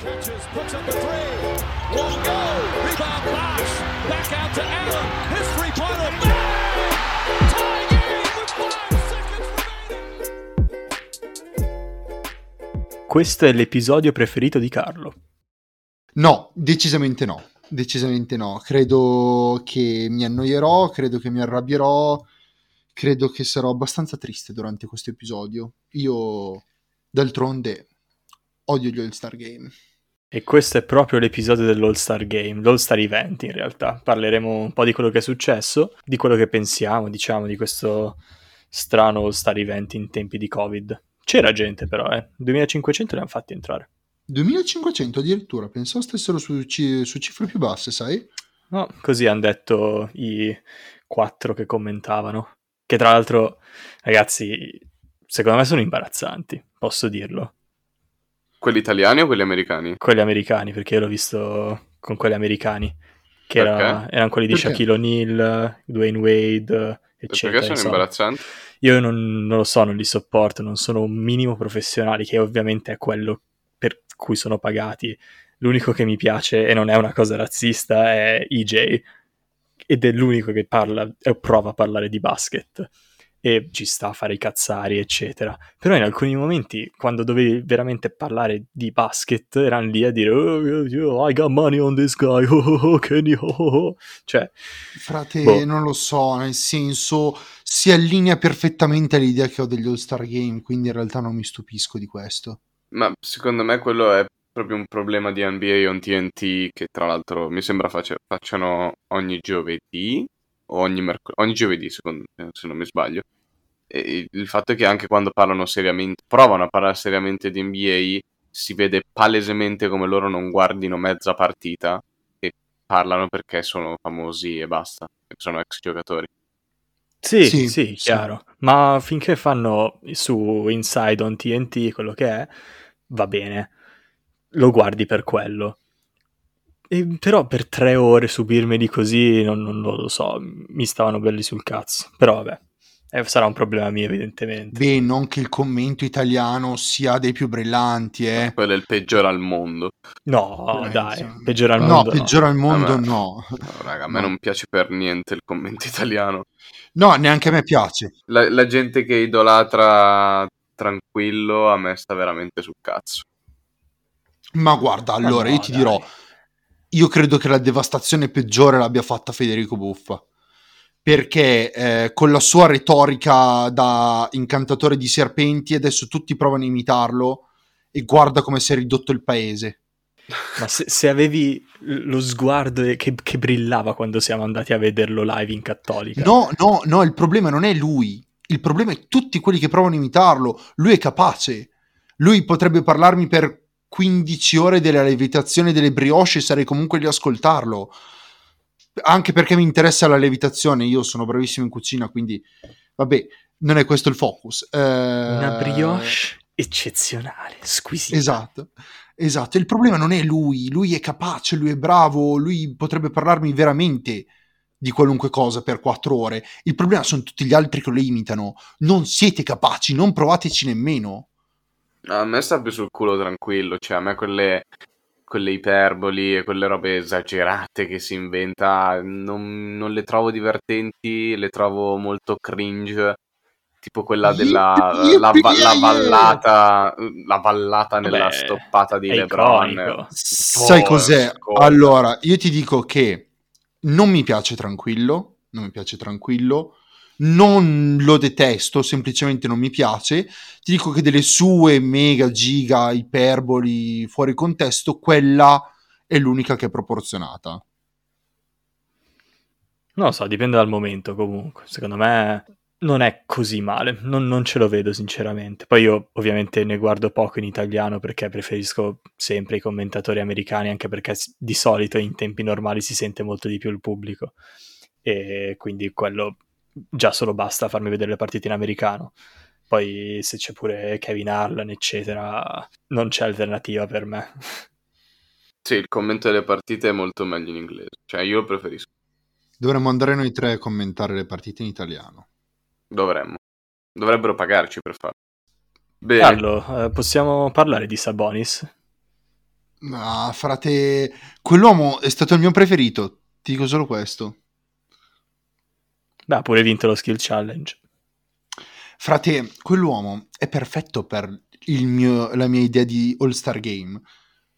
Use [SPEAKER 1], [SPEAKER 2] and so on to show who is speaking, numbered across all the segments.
[SPEAKER 1] Catches, puts up a three. Won't go. Rebound Bosch. Back out to Allen. His three-pointer. Tie game with five seconds remaining.
[SPEAKER 2] Questo è l'episodio preferito di Carlo.
[SPEAKER 3] No, decisamente no. Decisamente no. Credo che mi annoierò, credo che mi arrabbierò, credo che sarò abbastanza triste durante questo episodio. Io, d'altronde, odio gli All-Star Game.
[SPEAKER 2] E questo è proprio l'episodio dell'All-Star Game, l'All-Star Event in realtà. Parleremo un po' di quello che è successo, di quello che pensiamo, diciamo, di questo strano All-Star Event in tempi di Covid. C'era gente però, eh. 2500 li hanno fatti entrare.
[SPEAKER 3] 2500 addirittura, pensavo stessero su, ci- su cifre più basse, sai?
[SPEAKER 2] No, così hanno detto i quattro che commentavano. Che tra l'altro, ragazzi, secondo me sono imbarazzanti, posso dirlo.
[SPEAKER 4] Quelli italiani o quelli americani?
[SPEAKER 2] Quelli americani, perché io l'ho visto con quelli americani. Che era- erano quelli di
[SPEAKER 3] Perché?
[SPEAKER 2] Shaquille O'Neal, Dwayne Wade, eccetera.
[SPEAKER 4] Perché sono
[SPEAKER 2] insomma.
[SPEAKER 4] imbarazzanti?
[SPEAKER 2] Io non, non lo so, non li sopporto, non sono un minimo professionali, che ovviamente è quello per cui sono pagati. L'unico che mi piace, e non è una cosa razzista, è EJ, ed è l'unico che parla e prova a parlare di basket. E ci sta a fare i cazzari, eccetera. Però in alcuni momenti, quando dovevi veramente parlare di basket, erano lì a dire oh, oh, oh, I got money on this guy, oh, oh, oh, Kenny, oh, oh, oh." Cioè,
[SPEAKER 3] Frate,
[SPEAKER 2] Boh.
[SPEAKER 3] non lo so, nel senso si allinea perfettamente all'idea che ho degli All-Star Game, quindi in realtà non mi stupisco di questo.
[SPEAKER 4] Ma secondo me quello è proprio un problema di NBA on TNT che tra l'altro mi sembra face- facciano ogni giovedì ogni mercoledì, ogni giovedì secondo se non mi sbaglio. E il fatto è che anche quando parlano seriamente, provano a parlare seriamente di NBA, si vede palesemente come loro non guardino mezza partita e parlano perché sono famosi e basta, perché sono ex giocatori.
[SPEAKER 2] Sì,
[SPEAKER 3] Sì,
[SPEAKER 2] sì,
[SPEAKER 3] sì.
[SPEAKER 2] chiaro. Ma finché fanno su Inside on TNT quello che è, va bene. Lo guardi per quello. E però per tre ore subirmeli così, non, non- non lo so, mi stavano belli sul cazzo. Però vabbè, eh, sarà un problema mio evidentemente.
[SPEAKER 3] Beh, non che il commento italiano sia dei più brillanti, eh.
[SPEAKER 4] Quello è il peggiore al mondo.
[SPEAKER 2] No,
[SPEAKER 3] Eh,
[SPEAKER 2] dai,
[SPEAKER 3] insomma.
[SPEAKER 2] peggiore al
[SPEAKER 3] no,
[SPEAKER 2] mondo. no.
[SPEAKER 3] peggiore al mondo
[SPEAKER 4] Ah, ma-
[SPEAKER 3] no.
[SPEAKER 4] No, raga, a me
[SPEAKER 3] No.
[SPEAKER 4] non piace per niente il commento italiano.
[SPEAKER 3] No, neanche a me piace.
[SPEAKER 4] La, la gente che idolatra tranquillo a me sta veramente sul cazzo.
[SPEAKER 3] Ma guarda, allora
[SPEAKER 2] no,
[SPEAKER 3] io ti
[SPEAKER 2] dai.
[SPEAKER 3] dirò, io credo che la devastazione peggiore l'abbia fatta Federico Buffa. Perché eh, con la sua retorica da incantatore di serpenti adesso tutti provano a imitarlo e guarda come si è ridotto il paese.
[SPEAKER 2] Ma se, se avevi lo sguardo che, che brillava quando siamo andati a vederlo live in Cattolica.
[SPEAKER 3] No, no, no, il problema non è lui. Il problema è tutti quelli che provano a imitarlo. Lui è capace. Lui potrebbe parlarmi per 15 ore della levitazione delle brioche sarei comunque lì a ascoltarlo. Anche perché mi interessa la levitazione. Io sono bravissimo in cucina, quindi vabbè, non è questo il focus. Eh,
[SPEAKER 2] Una brioche eccezionale, squisita.
[SPEAKER 3] Esatto, esatto. Il problema non è lui, lui è capace, lui è bravo, lui potrebbe parlarmi veramente di qualunque cosa per quattro ore. Il problema sono tutti gli altri che lo imitano. Non siete capaci, non provateci nemmeno.
[SPEAKER 4] A me sta più sul culo tranquillo, cioè a me quelle, quelle iperboli e quelle robe esagerate che si inventa non, non le trovo divertenti, le trovo molto cringe. Tipo quella della
[SPEAKER 3] Yippee,
[SPEAKER 4] la, va- la vallata, la vallata nella stoppata di LeBron.
[SPEAKER 2] iconico.
[SPEAKER 3] Sai cos'è?
[SPEAKER 4] scorda.
[SPEAKER 3] Allora, io ti dico che non mi piace tranquillo, non mi piace tranquillo, non lo detesto, semplicemente non mi piace. Ti dico che delle sue mega giga iperboli fuori contesto, quella è l'unica che è proporzionata.
[SPEAKER 2] Non lo so, dipende dal momento comunque. Secondo me non è così male, non, non ce lo vedo sinceramente. Poi io ovviamente ne guardo poco in italiano perché preferisco sempre i commentatori americani, anche perché di solito in tempi normali si sente molto di più il pubblico. E quindi quello già solo basta farmi vedere le partite in americano. Poi se c'è pure Kevin Harlan, eccetera, non c'è alternativa per me.
[SPEAKER 4] Sì, il commento delle partite è molto meglio in inglese. Cioè, io lo preferisco.
[SPEAKER 3] Dovremmo andare noi tre a commentare le partite in italiano.
[SPEAKER 4] Dovremmo. Dovrebbero pagarci per farlo. Bene.
[SPEAKER 2] Carlo, eh, possiamo parlare di Sabonis?
[SPEAKER 3] Ma frate, quell'uomo è stato il mio preferito. Ti dico solo questo.
[SPEAKER 2] Beh, ha pure vinto lo skill challenge.
[SPEAKER 3] Frate, quell'uomo è perfetto per il mio- la mia idea di All-Star Game.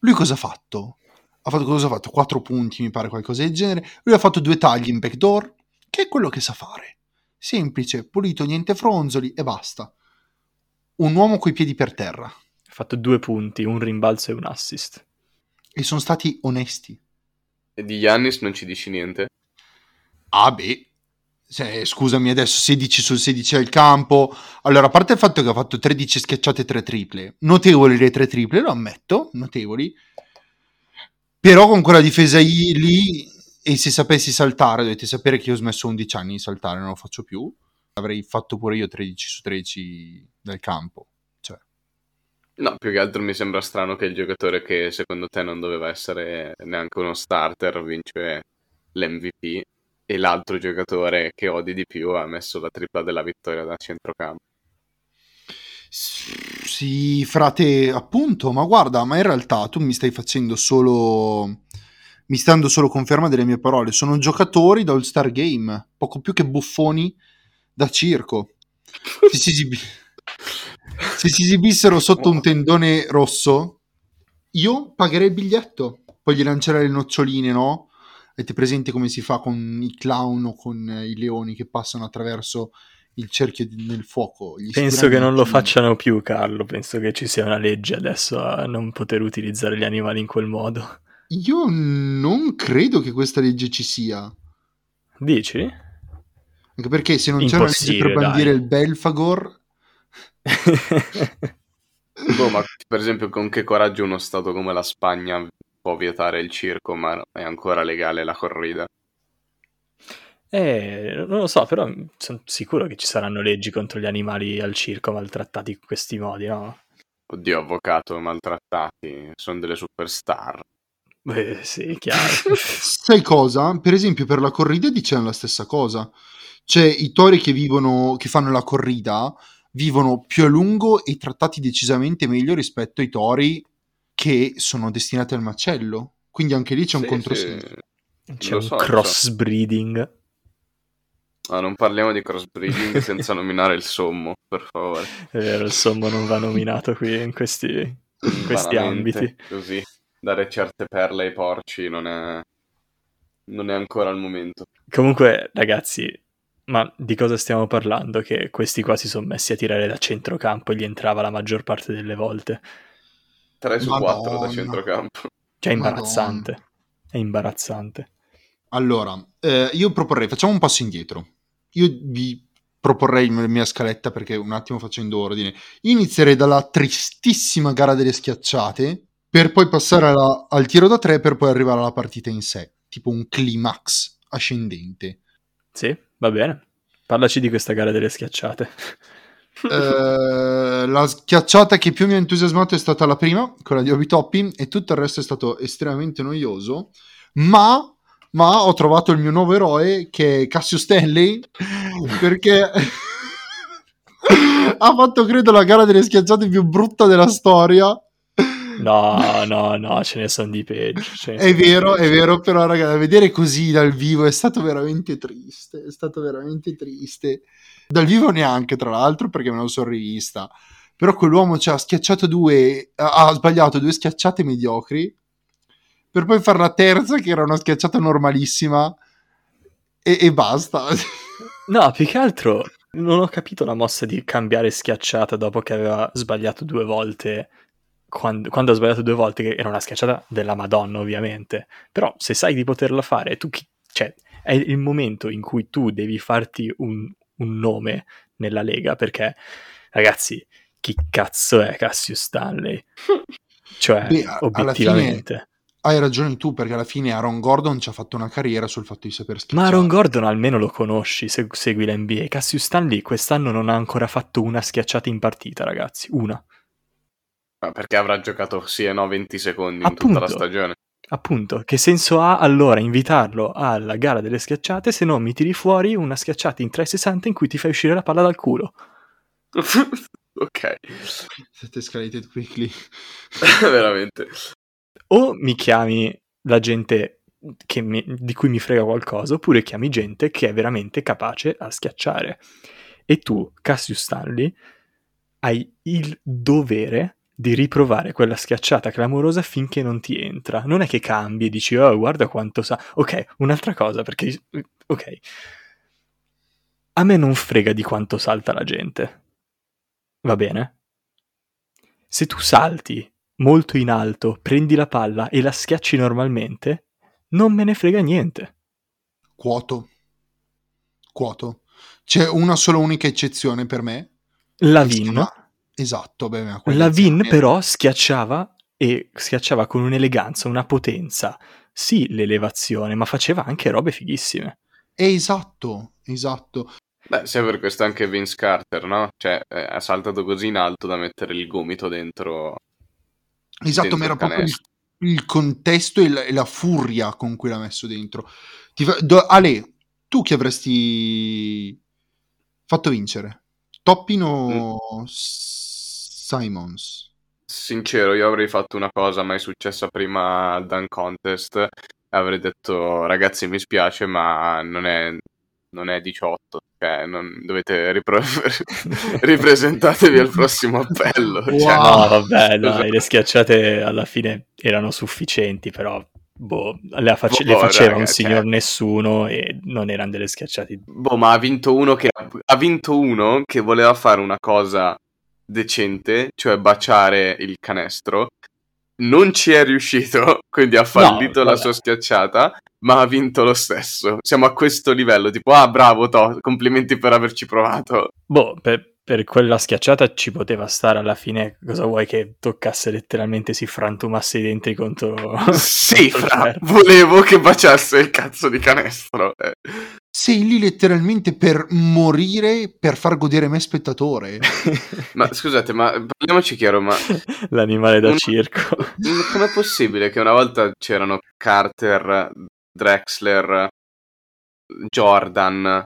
[SPEAKER 3] Lui cosa ha fatto? Ha fatto cosa ha fatto? 4 punti, mi pare qualcosa del genere. Lui ha fatto due tagli in backdoor, che è quello che sa fare. Semplice, pulito, niente fronzoli e basta. Un uomo coi piedi per terra.
[SPEAKER 2] Ha fatto due punti, un rimbalzo e un assist.
[SPEAKER 3] E sono stati onesti.
[SPEAKER 4] E di Giannis non ci dici niente?
[SPEAKER 3] Ah beh, Se- scusami adesso 16 su 16 al campo. Allora, a parte il fatto che ha fatto 13 schiacciate e 3 triple, notevoli le 3 triple, lo ammetto, notevoli. Però con quella difesa lì, e se sapessi saltare, dovete sapere che io ho smesso 11 anni di saltare, non lo faccio più. Avrei fatto pure io 13 su 13 dal campo. Cioè,
[SPEAKER 4] No, più che altro mi sembra strano che il giocatore che secondo te non doveva essere neanche uno starter vince l'MVP e l'altro giocatore che odi di più ha messo la tripla della vittoria da centrocampo.
[SPEAKER 3] Sì, frate, appunto, ma guarda, ma in realtà tu mi stai facendo solo. Mi stai dando solo conferma delle mie parole. Sono giocatori da All-Star Game, poco più che buffoni da circo. Se si, esibi- se si esibissero sotto un tendone rosso, io pagherei il biglietto. Poi gli lancerei le noccioline, no? Avete presente come si fa con i clown o con eh, i leoni che passano attraverso il cerchio di- nel fuoco? Gli
[SPEAKER 2] Penso che non lo facciano più, Carlo. Penso che ci sia una legge adesso a non poter utilizzare gli animali in quel modo.
[SPEAKER 3] Io non credo che questa legge ci sia.
[SPEAKER 2] Dici?
[SPEAKER 3] Anche perché se non c'è una legge per
[SPEAKER 2] Impossibile,
[SPEAKER 3] bandire
[SPEAKER 2] dai.
[SPEAKER 3] il Belfagor,
[SPEAKER 4] Boh, ma per esempio con che coraggio uno stato come la Spagna può vietare il circo, ma è ancora legale la corrida?
[SPEAKER 2] Eh, non lo so, però sono sicuro che ci saranno leggi contro gli animali al circo maltrattati in questi modi, no?
[SPEAKER 4] Oddio, avvocato, maltrattati, sono delle superstar.
[SPEAKER 2] Beh, sì, chiaro.
[SPEAKER 3] sai cosa? Per esempio per la corrida dicevano la stessa cosa. Cioè i tori che vivono, che fanno la corrida, vivono più a lungo e trattati decisamente meglio rispetto ai tori che sono destinati al macello. Quindi anche lì c'è un
[SPEAKER 4] Sì,
[SPEAKER 3] controsenso.
[SPEAKER 4] sì.
[SPEAKER 2] C'è
[SPEAKER 4] Lo
[SPEAKER 2] un
[SPEAKER 4] so,
[SPEAKER 2] crossbreeding.
[SPEAKER 4] Ah, non parliamo di crossbreeding senza nominare il sommo, per favore.
[SPEAKER 2] È vero, il sommo non va nominato qui in questi, in questi ambiti.
[SPEAKER 4] Così, dare certe perle ai porci non è, non è ancora il momento.
[SPEAKER 2] Comunque, ragazzi, ma di cosa stiamo parlando? Che questi qua si sono messi a tirare da centrocampo e gli entrava la maggior parte delle volte.
[SPEAKER 4] 3 su 4 da
[SPEAKER 3] Madonna.
[SPEAKER 4] centrocampo.
[SPEAKER 2] Cioè, è
[SPEAKER 3] Madonna.
[SPEAKER 2] imbarazzante. È imbarazzante.
[SPEAKER 3] Allora, eh, io proporrei, facciamo un passo indietro. Io vi proporrei la mia scaletta perché un attimo facendo ordine. Io inizierei dalla tristissima gara delle schiacciate per poi passare alla- al tiro da tre per poi arrivare alla partita in sé, tipo un climax ascendente.
[SPEAKER 2] Sì, va bene. Parlaci di questa gara delle schiacciate.
[SPEAKER 3] Eh, la schiacciata che più mi ha entusiasmato è stata la prima, quella di Obi Toppin, e tutto il resto è stato estremamente noioso. Ma, ma ho trovato il mio nuovo eroe che è Cassio Stanley perché ha fatto credo la gara delle schiacciate più brutta della storia.
[SPEAKER 2] No, no, no, ce ne sono di peggio.
[SPEAKER 3] È vero, è
[SPEAKER 2] peggio.
[SPEAKER 3] vero, però raga, vedere così dal vivo è stato veramente triste, è stato veramente triste. Dal vivo neanche, tra l'altro, perché me lo sono rivista. Però quell'uomo ci ha schiacciato due, ha sbagliato due schiacciate mediocri, per poi fare la terza che era una schiacciata normalissima e, e basta.
[SPEAKER 2] No, più che altro non ho capito la mossa di cambiare schiacciata dopo che aveva sbagliato due volte. Quando, quando ha sbagliato due volte, che era una schiacciata della Madonna, ovviamente. Però se sai di poterla fare, tu chi- cioè, è il momento in cui tu devi farti un, un nome nella lega, perché, ragazzi, chi cazzo è Cassius Stanley? Cioè,
[SPEAKER 3] Beh,
[SPEAKER 2] obiettivamente.
[SPEAKER 3] Hai ragione tu, perché alla fine Aaron Gordon ci ha fatto una carriera sul fatto di saper schiacciare.
[SPEAKER 2] Ma Aaron Gordon almeno lo conosci, se- segui l'NBA. Cassius Stanley quest'anno non ha ancora fatto una schiacciata in partita, ragazzi. Una.
[SPEAKER 4] Ma perché avrà giocato sì e no 20 secondi in
[SPEAKER 2] Appunto.
[SPEAKER 4] tutta la stagione?
[SPEAKER 2] Appunto, che senso ha allora invitarlo alla gara delle schiacciate se non mi tiri fuori una schiacciata in 360 in cui ti fai uscire la palla dal culo?
[SPEAKER 4] ok,
[SPEAKER 3] Siete escalated quickly.
[SPEAKER 4] veramente.
[SPEAKER 2] o mi chiami la gente che mi- di cui mi frega qualcosa, oppure chiami gente che è veramente capace a schiacciare. E tu, Cassius Stanley, hai il dovere di riprovare quella schiacciata clamorosa finché non ti entra. Non è che cambi e dici, oh, guarda quanto sa. Ok, un'altra cosa, perché... Ok. A me non frega di quanto salta la gente. Va bene? Se tu salti molto in alto, prendi la palla e la schiacci normalmente, non me ne frega niente.
[SPEAKER 3] Quoto. Quoto. C'è una sola unica eccezione per me.
[SPEAKER 2] La
[SPEAKER 3] Esatto, beh,
[SPEAKER 2] la Vin però schiacciava e schiacciava con un'eleganza, una potenza. Sì, l'elevazione, ma faceva anche robe fighissime.
[SPEAKER 3] Esatto, esatto.
[SPEAKER 4] Beh, se per questo anche Vince Carter, no? Cioè, eh, ha saltato così in alto da mettere il gomito dentro.
[SPEAKER 3] Esatto,
[SPEAKER 4] Dentro
[SPEAKER 3] ma era
[SPEAKER 4] il
[SPEAKER 3] proprio il, il contesto e la, e la furia con cui l'ha messo dentro. Ti fa- do- Ale, tu chi avresti fatto vincere? Toppin o
[SPEAKER 4] Mm.
[SPEAKER 3] Simons?
[SPEAKER 4] Sincero, io avrei fatto una cosa mai successa prima al Dunk Contest. Avrei detto, ragazzi, mi spiace, ma non è, non è 18. Cioè, non, dovete ripro- ripresentatevi al prossimo appello.
[SPEAKER 3] Wow.
[SPEAKER 4] Cioè,
[SPEAKER 2] No, vabbè, dai, le schiacciate alla fine erano sufficienti, però boh, le, face-
[SPEAKER 4] Boh,
[SPEAKER 2] le faceva
[SPEAKER 4] raga,
[SPEAKER 2] un
[SPEAKER 4] cioè-
[SPEAKER 2] signor nessuno e non erano delle schiacciate.
[SPEAKER 4] Boh, ma ha vinto uno che ha vinto uno che voleva fare una cosa decente, cioè baciare il canestro. Non ci è riuscito, quindi ha fallito la
[SPEAKER 2] vabbè.
[SPEAKER 4] sua schiacciata, ma ha vinto lo stesso. Siamo a questo livello, tipo, ah, bravo, To, complimenti per averci provato.
[SPEAKER 2] Boh, per, per quella schiacciata ci poteva stare alla fine. Cosa vuoi che toccasse letteralmente, si frantumasse i denti contro...
[SPEAKER 4] sì,
[SPEAKER 2] contro
[SPEAKER 4] fra, volevo che baciasse il cazzo di canestro. Eh.
[SPEAKER 3] Sei lì letteralmente per morire per far godere me spettatore.
[SPEAKER 4] Ma scusate, ma parliamoci chiaro, ma
[SPEAKER 2] L'animale da
[SPEAKER 4] Un-
[SPEAKER 2] circo.
[SPEAKER 4] Com'è possibile che una volta c'erano Carter, Drexler, Jordan,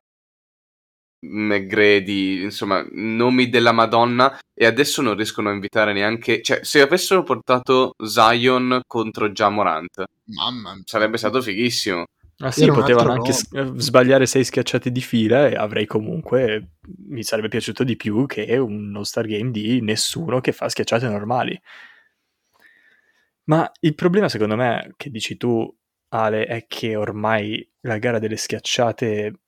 [SPEAKER 4] McGrady, insomma, nomi della Madonna e adesso non riescono a invitare neanche... Cioè, se avessero portato Zion contro Jamorant,
[SPEAKER 3] Mamma mia.
[SPEAKER 4] sarebbe stato fighissimo.
[SPEAKER 2] Ah sì, potevano anche s- eh, sbagliare sei schiacciate di fila e avrei comunque... Mi sarebbe piaciuto di più che un All-Star Game di nessuno che fa schiacciate normali. Ma il problema secondo me, che dici tu, Ale, è che ormai la gara delle schiacciate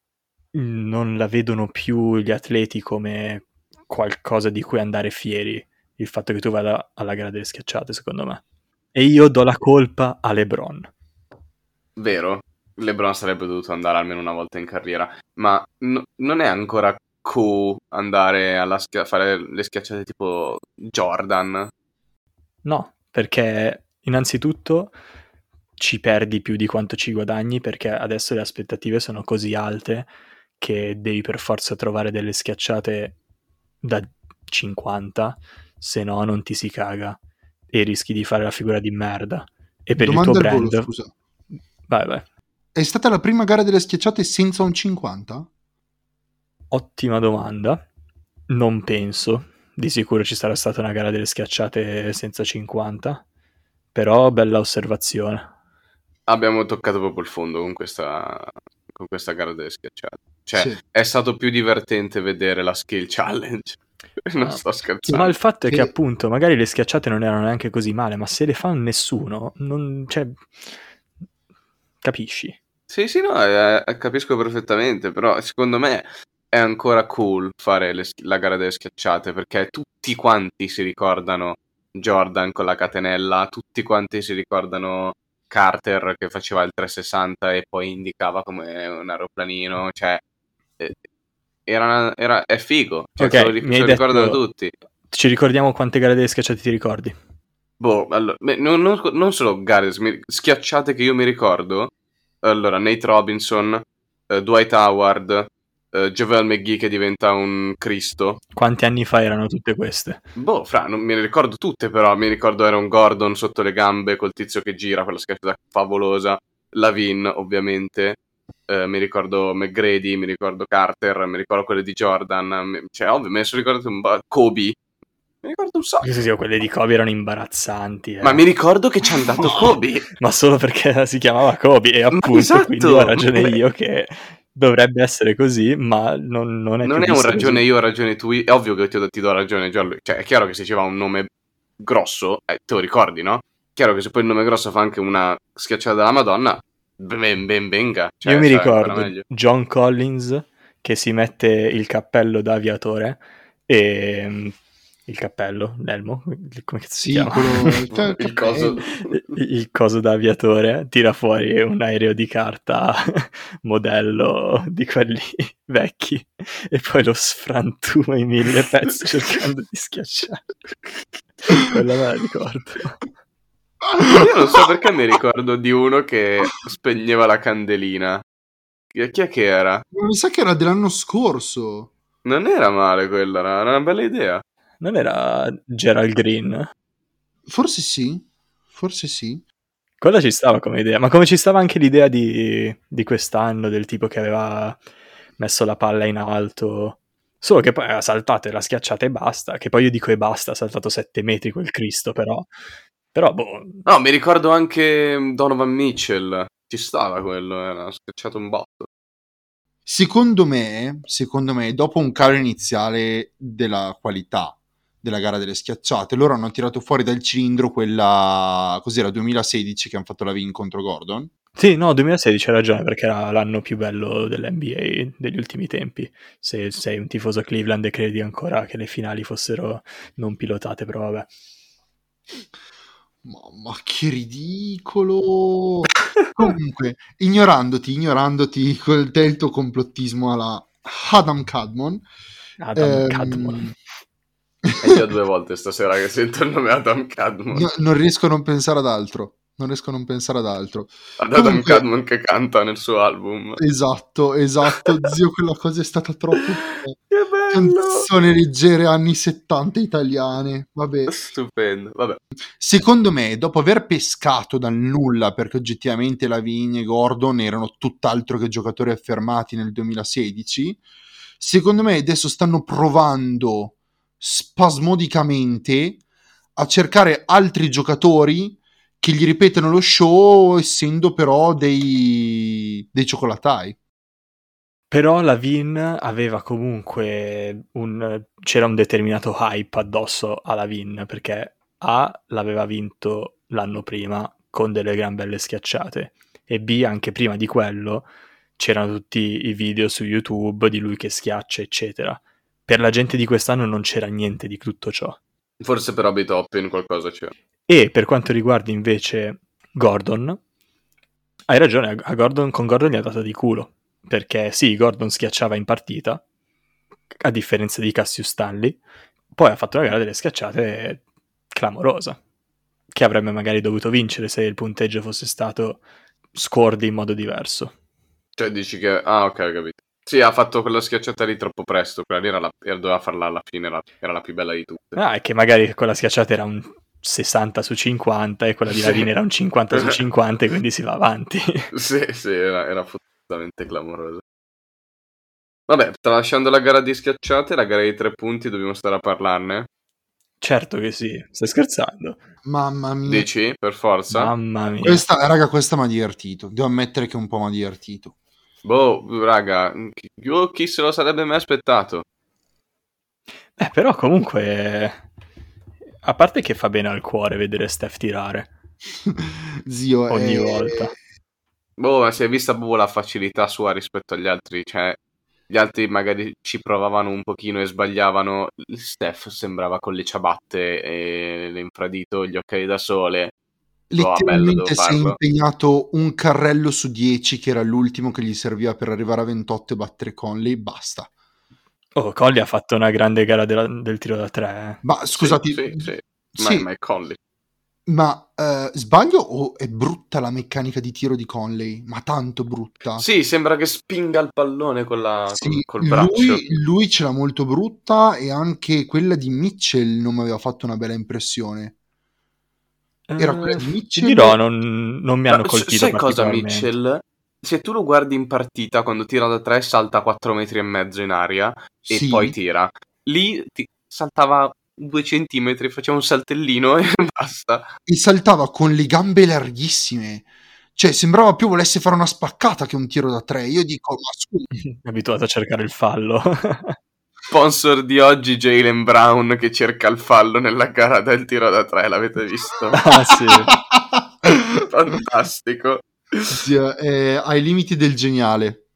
[SPEAKER 2] mh, non la vedono più gli atleti come qualcosa di cui andare fieri. Il fatto che tu vada alla gara delle schiacciate, secondo me. E io do la colpa a LeBron.
[SPEAKER 4] Vero, LeBron sarebbe dovuto andare almeno una volta in carriera, ma no- non è ancora cool andare a fare le schiacciate tipo Jordan.
[SPEAKER 2] No, perché innanzitutto ci perdi più di quanto ci guadagni perché adesso le aspettative sono così alte che devi per forza trovare delle schiacciate da 50, se no non ti si caga e rischi di fare la figura di merda. E per
[SPEAKER 3] Domanda
[SPEAKER 2] il tuo
[SPEAKER 3] al volo,
[SPEAKER 2] brand...
[SPEAKER 3] scusa.
[SPEAKER 2] vai, vai.
[SPEAKER 3] È stata la prima gara delle schiacciate senza un 50?
[SPEAKER 2] Ottima domanda. Non penso. Di sicuro ci sarà stata una gara delle schiacciate senza 50. Però bella osservazione.
[SPEAKER 4] Abbiamo toccato proprio il fondo con questa, con questa gara delle schiacciate. Cioè,
[SPEAKER 3] Sì.
[SPEAKER 4] è stato più divertente vedere la skill challenge. non
[SPEAKER 2] Ah.
[SPEAKER 4] sto scherzando.
[SPEAKER 2] Ma il fatto è che
[SPEAKER 3] Che-
[SPEAKER 2] appunto magari le schiacciate non erano neanche così male, ma se le fa nessuno, non cioè capisci?
[SPEAKER 4] Sì, sì, no, eh, eh, capisco perfettamente, però secondo me è ancora cool fare le la gara delle schiacciate perché tutti quanti si ricordano Jordan con la catenella, tutti quanti si ricordano Carter che faceva il 360 e poi indicava come un aeroplanino, cioè eh, era, era- è figo, cioè,
[SPEAKER 2] Ok,
[SPEAKER 4] se lo, ric- lo ricordano tutti.
[SPEAKER 2] Ci ricordiamo quante gare delle schiacciate ti ricordi?
[SPEAKER 4] Boh, allora, beh, non, non- non solo gare schiacciate che io mi ricordo. Allora, Nate Robinson, eh, Dwight Howard, eh, Javel McGee che diventa un Cristo.
[SPEAKER 2] Quanti anni fa erano tutte queste?
[SPEAKER 4] Boh, fra, non me le ricordo tutte, però mi ricordo Aaron Gordon sotto le gambe col tizio che gira, quella schiacciata favolosa. Lavin, ovviamente. Eh, mi ricordo McGrady, mi ricordo Carter, mi ricordo quelle di Jordan. mi- cioè, ovvio, me ne sono ricordato un po'. Kobe. Mi ricordo un sacco.
[SPEAKER 2] Sì, sì, quelle di Kobe erano imbarazzanti. eh.
[SPEAKER 4] Ma mi ricordo che ci è andato Kobe.
[SPEAKER 2] Ma solo perché si chiamava Kobe e appunto
[SPEAKER 4] esatto.
[SPEAKER 2] quindi ho ragione
[SPEAKER 4] Ma-
[SPEAKER 2] io che dovrebbe essere così, ma non, non è
[SPEAKER 4] Non
[SPEAKER 2] più
[SPEAKER 4] è un ragione
[SPEAKER 2] così.
[SPEAKER 4] io, ragione tu. È ovvio che ti, do- ti do ragione, Gianluigi. Cioè, è chiaro che se ci va un nome grosso, eh, te lo ricordi, no? Chiaro che se poi il nome grosso fa anche una schiacciata della Madonna, ben ben venga. Cioè,
[SPEAKER 2] Io mi ricordo. John Collins che si mette il cappello da aviatore e il cappello, l'elmo, come cazzo si chiama?
[SPEAKER 3] quello...
[SPEAKER 4] Il coso.
[SPEAKER 2] il il coso da aviatore tira fuori un aereo di carta modello di quelli vecchi e poi lo sfrantuma in mille pezzi cercando di schiacciare. Quella me la ricordo.
[SPEAKER 4] Io non so perché mi ricordo di uno che spegneva la candelina. Chi chi è che era?
[SPEAKER 3] Mi sa che era dell'anno scorso.
[SPEAKER 4] Non era male quella, era una bella idea.
[SPEAKER 2] Non era Gerald Green?
[SPEAKER 3] Forse sì, forse sì.
[SPEAKER 2] Quella ci stava come idea, ma come ci stava anche l'idea di, di quest'anno del tipo che aveva messo la palla in alto, solo che poi aveva saltato e l'ha schiacciata e basta, che poi io dico e basta, ha saltato 7 metri quel Cristo però, però boh,
[SPEAKER 4] No, mi ricordo anche Donovan Mitchell. Ci stava quello, era schiacciato un botto.
[SPEAKER 3] Secondo me, secondo me, dopo un calo iniziale della qualità della gara delle schiacciate, loro hanno tirato fuori dal cilindro quella, cos'era, 2016 che hanno fatto la win contro Gordon.
[SPEAKER 2] Sì, no, 2016 hai ragione perché era l'anno più bello dell'NBA degli ultimi tempi. Se sei un tifoso Cleveland e credi ancora che le finali fossero non pilotate, però vabbè.
[SPEAKER 3] Mamma, che ridicolo! Comunque, ignorandoti, ignorandoti quel il tuo complottismo alla Adam Cadmon,
[SPEAKER 2] Adam
[SPEAKER 3] ehm,
[SPEAKER 2] Cadmon.
[SPEAKER 4] È già due volte stasera che sento il nome Adam Cadmon.
[SPEAKER 3] no- non riesco a non pensare ad altro. Non riesco a non pensare ad altro.
[SPEAKER 4] Ad Adam
[SPEAKER 3] comunque-
[SPEAKER 4] Cadmon che canta nel suo album.
[SPEAKER 3] Esatto, esatto. Zio, quella cosa è stata troppo...
[SPEAKER 4] Che bello!
[SPEAKER 3] Canzoni leggere anni 70 italiane. Vabbè.
[SPEAKER 4] Stupendo. Vabbè,
[SPEAKER 3] Secondo me, dopo aver pescato dal nulla, perché oggettivamente Lavigne e Gordon erano tutt'altro che giocatori affermati nel 2016, secondo me adesso stanno provando spasmodicamente a cercare altri giocatori che gli ripetano lo show, essendo però dei, dei ciocolatai.
[SPEAKER 2] Però la Vin aveva comunque un... c'era un determinato hype addosso alla Vin perché A l'aveva vinto l'anno prima con delle gran belle schiacciate e B anche prima di quello c'erano tutti i video su YouTube di lui che schiaccia eccetera. Per la gente di quest'anno non c'era niente di tutto ciò.
[SPEAKER 4] forse per Obi Toppin qualcosa c'è.
[SPEAKER 2] E per quanto riguarda invece Gordon, hai ragione, a Gordon, con Gordon gli ha dato di culo. Perché sì, Gordon schiacciava in partita, a differenza di Cassius Stanley, poi ha fatto una gara delle schiacciate clamorosa, che avrebbe magari dovuto vincere se il punteggio fosse stato scored in modo diverso.
[SPEAKER 4] Cioè dici che... Ah, ok, ho capito. Sì, ha fatto quella schiacciata lì troppo presto. Quella lì era la... era- doveva farla alla fine, era... era la più bella di tutte.
[SPEAKER 2] Ah, è che magari quella schiacciata era un 60 su 50 e quella di
[SPEAKER 4] Sì.
[SPEAKER 2] Lavin era un 50 su 50 e quindi si va avanti.
[SPEAKER 4] Sì, sì, era, era fottutamente clamorosa. Vabbè, tralasciando la gara di schiacciate, la gara di tre punti, dobbiamo stare a parlarne.
[SPEAKER 2] certo che sì, stai scherzando.
[SPEAKER 3] Mamma mia.
[SPEAKER 4] Dici, per forza?
[SPEAKER 2] Mamma mia.
[SPEAKER 3] Questa, raga, questa mi ha divertito. Devo ammettere che un po' mi ha divertito.
[SPEAKER 4] Boh, raga, chi, io chi se lo sarebbe mai aspettato?
[SPEAKER 2] Eh, però comunque, a parte che fa bene al cuore vedere Steph tirare
[SPEAKER 3] Zio,
[SPEAKER 2] ogni
[SPEAKER 3] eh,
[SPEAKER 2] volta.
[SPEAKER 4] Boh, ma si è vista proprio la facilità sua rispetto agli altri, cioè gli altri magari ci provavano un pochino e sbagliavano. Steph sembrava con le ciabatte e l'infradito, gli occhiali da sole. Oh, bello,
[SPEAKER 3] letteralmente si è impegnato un carrello su 10 che era l'ultimo che gli serviva per arrivare a 28 e battere Conley basta
[SPEAKER 2] Oh, Colli ha fatto una grande gara della- del tiro da tre. eh.
[SPEAKER 3] ma scusati
[SPEAKER 4] Sì, sì, sì. Ma,
[SPEAKER 3] sì,
[SPEAKER 4] ma è Conley.
[SPEAKER 3] ma, eh, sbaglio o è brutta la meccanica di tiro di Conley ma tanto brutta
[SPEAKER 4] Sì, sembra che spinga il pallone con la,
[SPEAKER 3] Sì,
[SPEAKER 4] col, col braccio.
[SPEAKER 3] lui, lui ce l'ha molto brutta e anche quella di Mitchell non mi aveva fatto una bella impressione Era
[SPEAKER 2] Eh,
[SPEAKER 3] quella di
[SPEAKER 2] Ti
[SPEAKER 3] Mitchell?
[SPEAKER 2] dirò, non, non mi hanno
[SPEAKER 4] Ma
[SPEAKER 2] colpito
[SPEAKER 4] sai cosa. Mitchell? Se tu lo guardi in partita, quando tira da 3 salta 4 metri e mezzo in aria e
[SPEAKER 3] Sì.
[SPEAKER 4] poi tira. Lì ti- saltava due centimetri, faceva un saltellino e basta.
[SPEAKER 3] E saltava con le gambe larghissime. Cioè, sembrava più volesse fare una spaccata che un tiro da tre. Io dico, ma scusa,
[SPEAKER 2] È abituato a cercare il fallo.
[SPEAKER 4] Sponsor di oggi Jalen Brown che cerca il fallo nella gara del tiro da tre, l'avete visto?
[SPEAKER 2] ah, sì.
[SPEAKER 4] Fantastico.
[SPEAKER 3] zio, è ai limiti del geniale.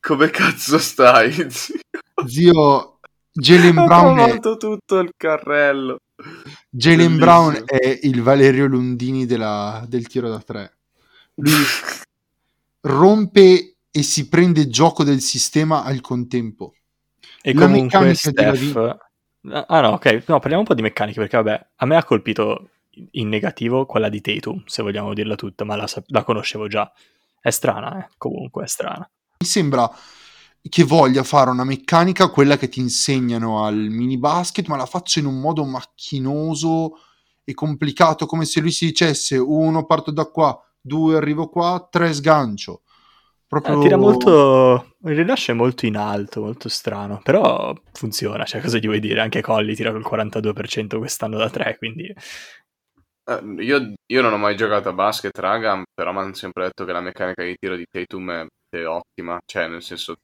[SPEAKER 4] Come cazzo stai? zio?
[SPEAKER 3] Zio, Jalen Brown, è,
[SPEAKER 4] tutto il carrello.
[SPEAKER 3] Jalen Brown è il Valerio Lundini della- del tiro da tre. Lui rompe e si prende gioco del sistema al contempo.
[SPEAKER 2] E
[SPEAKER 3] La
[SPEAKER 2] comunque Steph... Ah no, ok, no, parliamo un po' di meccaniche perché vabbè, a me ha colpito in negativo quella di Tatum, se vogliamo dirla tutta, ma la, la conoscevo già. È strana, eh, comunque è strana.
[SPEAKER 3] Mi sembra che voglia fare una meccanica, quella che ti insegnano al mini basket, ma la faccia in un modo macchinoso e complicato, come se lui si dicesse uno parto da qua, due arrivo qua, tre sgancio. Proprio...
[SPEAKER 2] Eh, tira molto. Il rilascio è molto in alto, molto strano. Però funziona. Cioè, cosa gli vuoi dire? Anche Colli tira col 42% quest'anno da 3. Quindi
[SPEAKER 4] Eh, Io, io non ho mai giocato a basket, raga, però mi hanno sempre detto che la meccanica di tiro di Tatum è, è ottima, cioè nel senso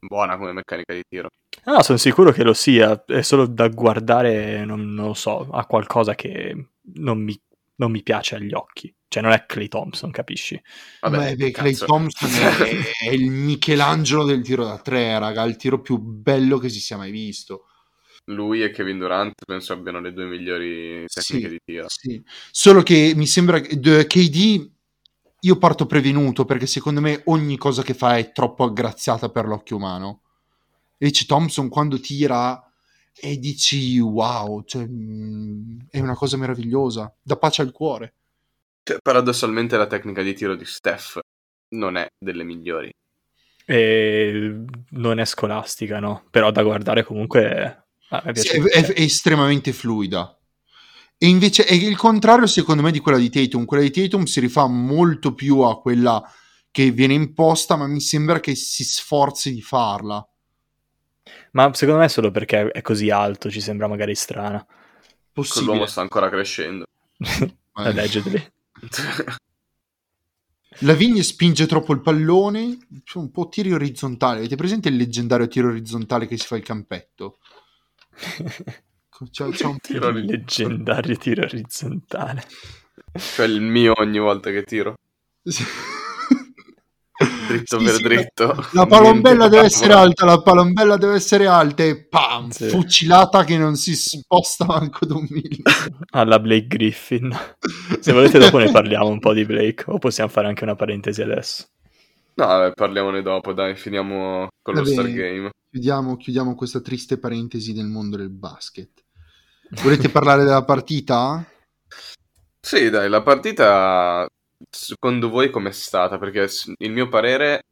[SPEAKER 4] buona come meccanica di tiro.
[SPEAKER 2] No, sono sicuro che lo sia. È solo da guardare, non, non lo so, a qualcosa che non mi, non mi piace agli occhi. Cioè, non è Clay Thompson, capisci?
[SPEAKER 4] Vabbè,
[SPEAKER 3] Beh, Clay. Thompson è, è il Michelangelo del tiro da tre, raga, il tiro più bello che si sia mai visto.
[SPEAKER 4] Lui e Kevin Durant penso abbiano le due migliori tecniche
[SPEAKER 3] Sì,
[SPEAKER 4] di tiro.
[SPEAKER 3] sì. Solo che mi sembra che KD io parto prevenuto perché secondo me ogni cosa che fa è troppo aggraziata per l'occhio umano. E dici Thompson quando tira e dici wow, cioè, mm, è una cosa meravigliosa, da pace al cuore.
[SPEAKER 4] Cioè, paradossalmente la tecnica di tiro di Steph non è delle migliori.
[SPEAKER 2] E non è scolastica, no? Però da guardare comunque. A me
[SPEAKER 3] Sì, è, è- è estremamente fluida. E invece è il contrario, secondo me, di quella di Tatum. Quella di Tatum si rifà molto più a quella che viene imposta, ma mi sembra che si sforzi di farla.
[SPEAKER 2] Ma secondo me è solo perché è così alto, ci sembra magari strana.
[SPEAKER 3] Possibile.
[SPEAKER 4] Quell'uomo sta ancora crescendo.
[SPEAKER 2] Allegedly.
[SPEAKER 3] Lavigne spinge troppo il pallone, un po' tiri orizzontali. Avete presente il leggendario tiro orizzontale che si fa il campetto? C'è, c'è un
[SPEAKER 4] Tiro
[SPEAKER 2] Il leggendario tiro orizzontale.
[SPEAKER 4] cioè il mio ogni volta che tiro. Dritto
[SPEAKER 3] Sì,
[SPEAKER 4] per
[SPEAKER 3] sì,
[SPEAKER 4] dritto.
[SPEAKER 3] La palombella deve essere alta, la palombella deve essere alta e pam,
[SPEAKER 2] Sì.
[SPEAKER 3] fucilata che non si sposta manco da un millimetro.
[SPEAKER 2] Alla Blake Griffin. Se volete dopo ne parliamo un po' di Blake, o possiamo fare anche una parentesi adesso.
[SPEAKER 4] No, vabbè, parliamone dopo, dai, finiamo con
[SPEAKER 3] Va
[SPEAKER 4] lo
[SPEAKER 3] bene.
[SPEAKER 4] Stargame.
[SPEAKER 3] Chiudiamo, chiudiamo questa triste parentesi del mondo del basket. Volete parlare della partita?
[SPEAKER 4] Sì, dai, la partita secondo voi com'è stata? Perché il mio parere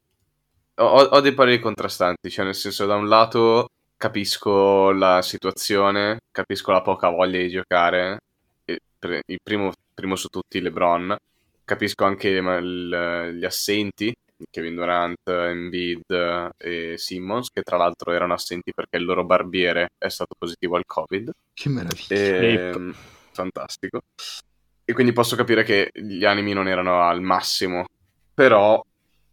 [SPEAKER 4] ho, ho dei pareri contrastanti, cioè nel senso da un lato capisco la situazione, capisco la poca voglia di giocare, e il primo, primo su tutti LeBron, capisco anche ma, il- gli assenti, Kevin Durant, Embiid e Simmons, che tra l'altro erano assenti perché il loro barbiere è stato positivo al Covid.
[SPEAKER 3] Che meraviglia.
[SPEAKER 4] Ehm, fantastico. E quindi posso capire che gli animi non erano al massimo. Però,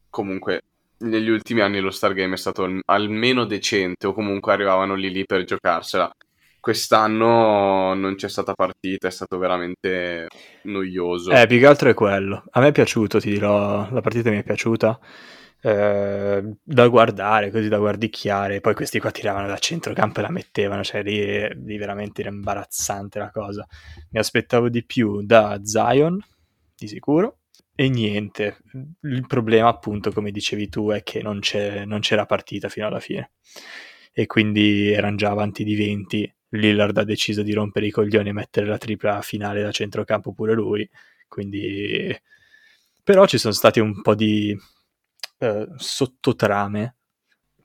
[SPEAKER 4] comunque, negli ultimi anni lo Stargame è stato al- almeno decente, o comunque arrivavano lì lì per giocarsela. Quest'anno non c'è stata partita, è stato veramente noioso.
[SPEAKER 2] Eh, più che altro è quello. A me è piaciuto, ti dirò, la partita mi è piaciuta. Eh, da guardare, così da guardicchiare. Poi questi qua tiravano da centrocampo e la mettevano, cioè lì, lì veramente era imbarazzante la cosa. Mi aspettavo di più da Zion, di sicuro. E niente, il problema appunto, come dicevi tu, è che non, c'è, non c'era partita fino alla fine. E quindi erano già avanti di 20. Lillard ha deciso di rompere i coglioni e mettere la tripla finale da centrocampo pure lui. Quindi... Però ci sono stati un po' di eh, sottotrame.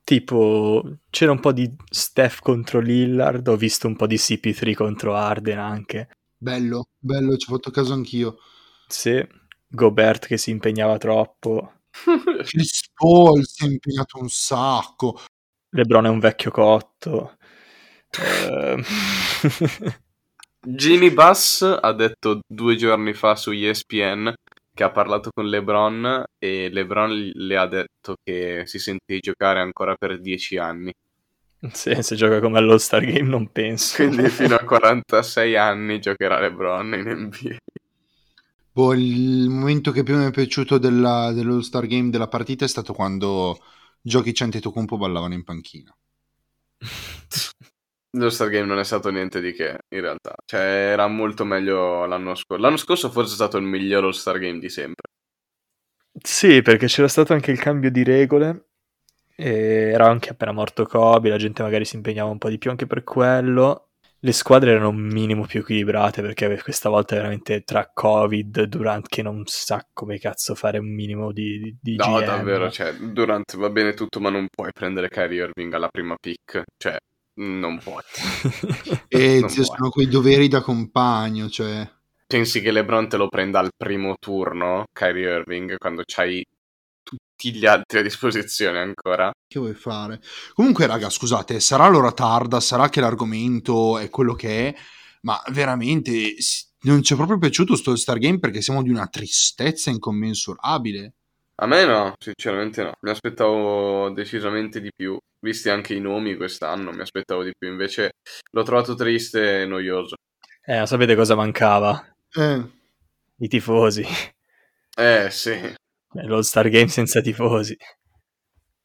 [SPEAKER 2] Tipo, c'era un po' di Steph contro Lillard, ho visto un po' di CP3 contro Arden anche.
[SPEAKER 3] Bello, bello, ci ho fatto caso anch'io.
[SPEAKER 2] Sì, Gobert che si impegnava troppo.
[SPEAKER 3] Chris Paul si è impegnato un sacco.
[SPEAKER 2] LeBron è un vecchio cotto. Eh,
[SPEAKER 4] Ginny Bass ha detto due giorni fa su ESPN che ha parlato con LeBron e LeBron le ha detto che si sente di giocare ancora per 10 anni.
[SPEAKER 2] se, se gioca come all'All-Star Game non penso.
[SPEAKER 4] Quindi fino a 46 anni giocherà LeBron in NBA.
[SPEAKER 3] Boh, il momento che più mi è piaciuto della, dell'All Star Game della partita è stato quando Giochi Antetokounmpo ballavano in panchina.
[SPEAKER 4] Lo Star Game non è stato niente di che, in realtà. Cioè, era molto meglio l'anno scorso. L'anno scorso forse è stato il miglior All Star Game di sempre.
[SPEAKER 2] Sì, perché c'era stato anche il cambio di regole. Era anche appena morto Kobe, la gente magari si impegnava un po' di più anche per quello. Le squadre erano un minimo più equilibrate perché questa volta veramente tra Covid, Durant che non sa come cazzo fare un minimo di, di, di
[SPEAKER 4] No,
[SPEAKER 2] GM.
[SPEAKER 4] davvero, cioè, Durant va bene tutto, ma non puoi prendere Kyrie Irving alla prima pick. Cioè, non puoi.
[SPEAKER 3] E
[SPEAKER 4] Non
[SPEAKER 3] zio,
[SPEAKER 4] puoi.
[SPEAKER 3] sono quei doveri da compagno, cioè...
[SPEAKER 4] Pensi che LeBron te lo prenda al primo turno, Kyrie Irving, quando c'hai tutti gli altri a disposizione ancora?
[SPEAKER 3] Che vuoi fare? Comunque, raga, scusate, sarà l'ora tarda, sarà che l'argomento è quello che è, ma veramente non ci è proprio piaciuto sto Star Game perché siamo di una tristezza incommensurabile.
[SPEAKER 4] A me no, sinceramente no. Mi aspettavo decisamente di più. Visti anche i nomi quest'anno, mi aspettavo di più. Invece l'ho trovato triste e noioso.
[SPEAKER 2] Eh, ma sapete cosa mancava?
[SPEAKER 3] Eh,
[SPEAKER 2] I tifosi.
[SPEAKER 4] Eh, sì.
[SPEAKER 2] Eh, L'All-Star Game senza tifosi.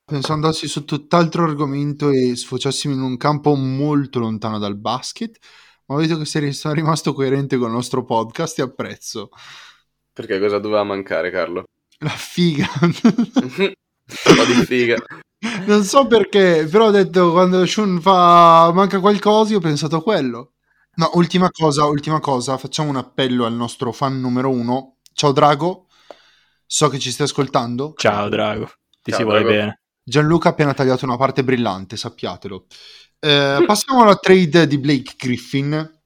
[SPEAKER 3] penso andassi su tutt'altro argomento e sfociassimo in un campo molto lontano dal basket, ma vedo che sei rimasto coerente con il nostro podcast e apprezzo.
[SPEAKER 4] Perché cosa doveva mancare, Carlo?
[SPEAKER 3] La figa.
[SPEAKER 4] Un po' di figa.
[SPEAKER 3] non so perché, però ho detto quando Shun fa manca qualcosa, io ho pensato a quello. No, ultima cosa, ultima cosa, facciamo un appello al nostro fan numero uno. Ciao Drago, so che ci stai ascoltando.
[SPEAKER 2] Ciao Drago, ti
[SPEAKER 4] Ciao,
[SPEAKER 2] si vuole
[SPEAKER 4] Drago.
[SPEAKER 2] bene.
[SPEAKER 3] Gianluca ha appena tagliato una parte brillante, sappiatelo. Eh, passiamo alla trade di Blake Griffin.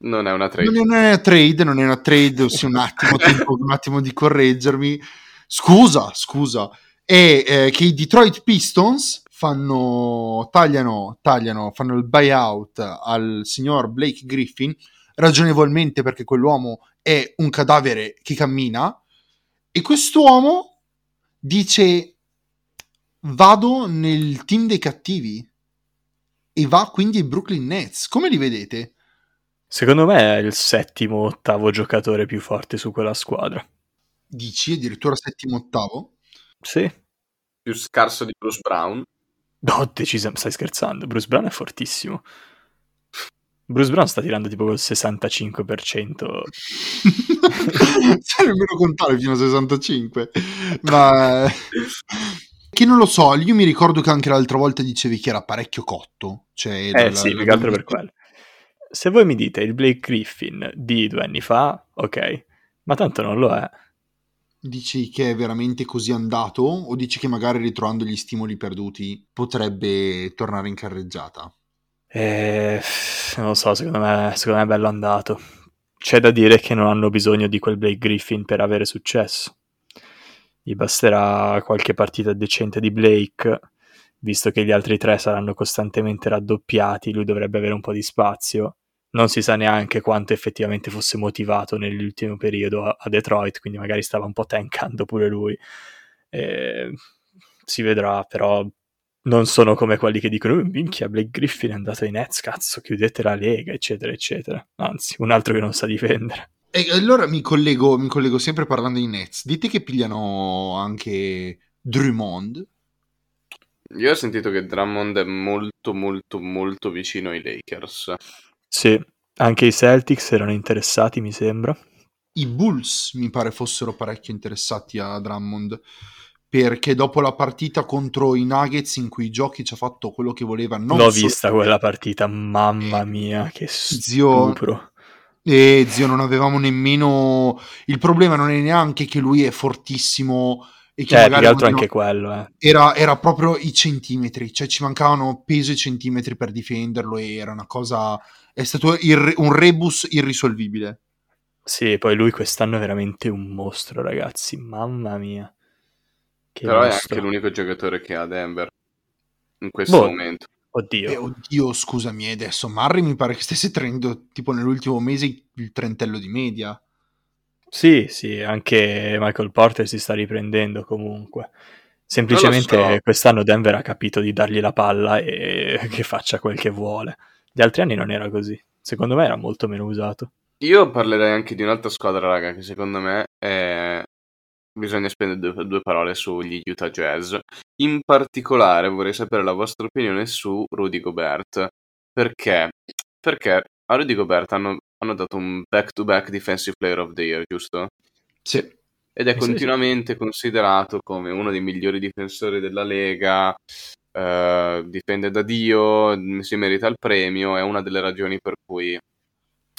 [SPEAKER 4] Non è una trade.
[SPEAKER 3] Non è una trade, non è una trade, ossia un attimo, tempo, un attimo di correggermi. Scusa, scusa. E eh, che i Detroit Pistons fanno, tagliano, tagliano, fanno il buyout al signor Blake Griffin, ragionevolmente perché quell'uomo è un cadavere che cammina, e quest'uomo dice vado nel team dei cattivi e va quindi ai Brooklyn Nets. Come li vedete?
[SPEAKER 2] Secondo me è il settimo, ottavo giocatore più forte su quella squadra.
[SPEAKER 3] Dici addirittura settimo ottavo?
[SPEAKER 2] Sì.
[SPEAKER 4] Più scarso di Bruce Brown.
[SPEAKER 2] No, decisamente, stai scherzando. Bruce Brown è fortissimo. Bruce Brown sta tirando tipo col 65%.
[SPEAKER 3] Sai nemmeno contare fino a 65. Ma che non lo so, io mi ricordo che anche l'altra volta dicevi che era parecchio cotto. Cioè,
[SPEAKER 2] Eh
[SPEAKER 3] la-
[SPEAKER 2] sì,
[SPEAKER 3] la-
[SPEAKER 2] più che altro per quello. Se voi mi dite il Blake Griffin di due anni fa, ok, ma tanto non lo è.
[SPEAKER 3] Dici che è veramente così andato? O dici che magari ritrovando gli stimoli perduti potrebbe tornare in carreggiata?
[SPEAKER 2] Eh, non lo so, secondo me, secondo me è bello andato. C'è da dire che non hanno bisogno di quel Blake Griffin per avere successo. Gli basterà qualche partita decente di Blake, visto che gli altri tre saranno costantemente raddoppiati, lui dovrebbe avere un po' di spazio. Non si sa neanche quanto effettivamente fosse motivato nell'ultimo periodo a, Detroit, quindi magari stava un po' tankando pure lui. Eh, si vedrà, però non sono come quelli che dicono "Oh, minchia Blake Griffin è andato ai Nets cazzo chiudete la lega eccetera eccetera anzi un altro che non sa difendere
[SPEAKER 3] E allora mi collego, mi collego sempre parlando di Nets. Dite che pigliano anche Drummond.
[SPEAKER 4] Io ho sentito che Drummond è molto, molto, molto vicino ai Lakers.
[SPEAKER 2] sì anche i Celtics erano interessati mi sembra
[SPEAKER 3] I Bulls mi pare fossero parecchio interessati a Drummond perché dopo la partita contro i Nuggets in cui Giochi ci ha fatto quello che voleva non
[SPEAKER 2] l'ho vista quella partita mamma mia che
[SPEAKER 3] Zio-
[SPEAKER 2] stupro
[SPEAKER 3] E zio, non avevamo nemmeno. Il problema non è neanche che lui è fortissimo e che
[SPEAKER 2] eh più
[SPEAKER 3] magari
[SPEAKER 2] che altro anche quello eh.
[SPEAKER 3] era, era proprio i centimetri, cioè ci mancavano peso e centimetri per difenderlo e era una cosa. È stato irre- un rebus irrisolvibile.
[SPEAKER 2] sì poi lui quest'anno è veramente un mostro ragazzi mamma mia che
[SPEAKER 4] Però è
[SPEAKER 2] mostro.
[SPEAKER 4] anche l'unico giocatore che ha Denver in questo
[SPEAKER 2] Boh.
[SPEAKER 4] momento.
[SPEAKER 2] Oddio.
[SPEAKER 3] Eh, oddio, scusami, adesso Murray mi pare che stesse tenendo tipo nell'ultimo mese il trentello di media.
[SPEAKER 2] Sì, sì, anche Michael Porter si sta riprendendo comunque. Semplicemente
[SPEAKER 4] so.
[SPEAKER 2] quest'anno Denver ha capito di dargli la palla e che faccia quel che vuole. Gli altri anni non era così. Secondo me era molto meno usato.
[SPEAKER 4] Io parlerei anche di un'altra squadra, raga, che secondo me è... bisogna spendere due, due parole sugli Utah Jazz. In particolare vorrei sapere la vostra opinione su Rudy Gobert. Perché? Perché a Rudy Gobert hanno, hanno dato un back-to-back Defensive Player of the Year, giusto?
[SPEAKER 3] Sì.
[SPEAKER 4] Ed è
[SPEAKER 2] Sì, sì, sì.
[SPEAKER 4] continuamente considerato come uno dei migliori difensori della Lega, eh, difende da Dio, si merita il premio, è una delle ragioni per cui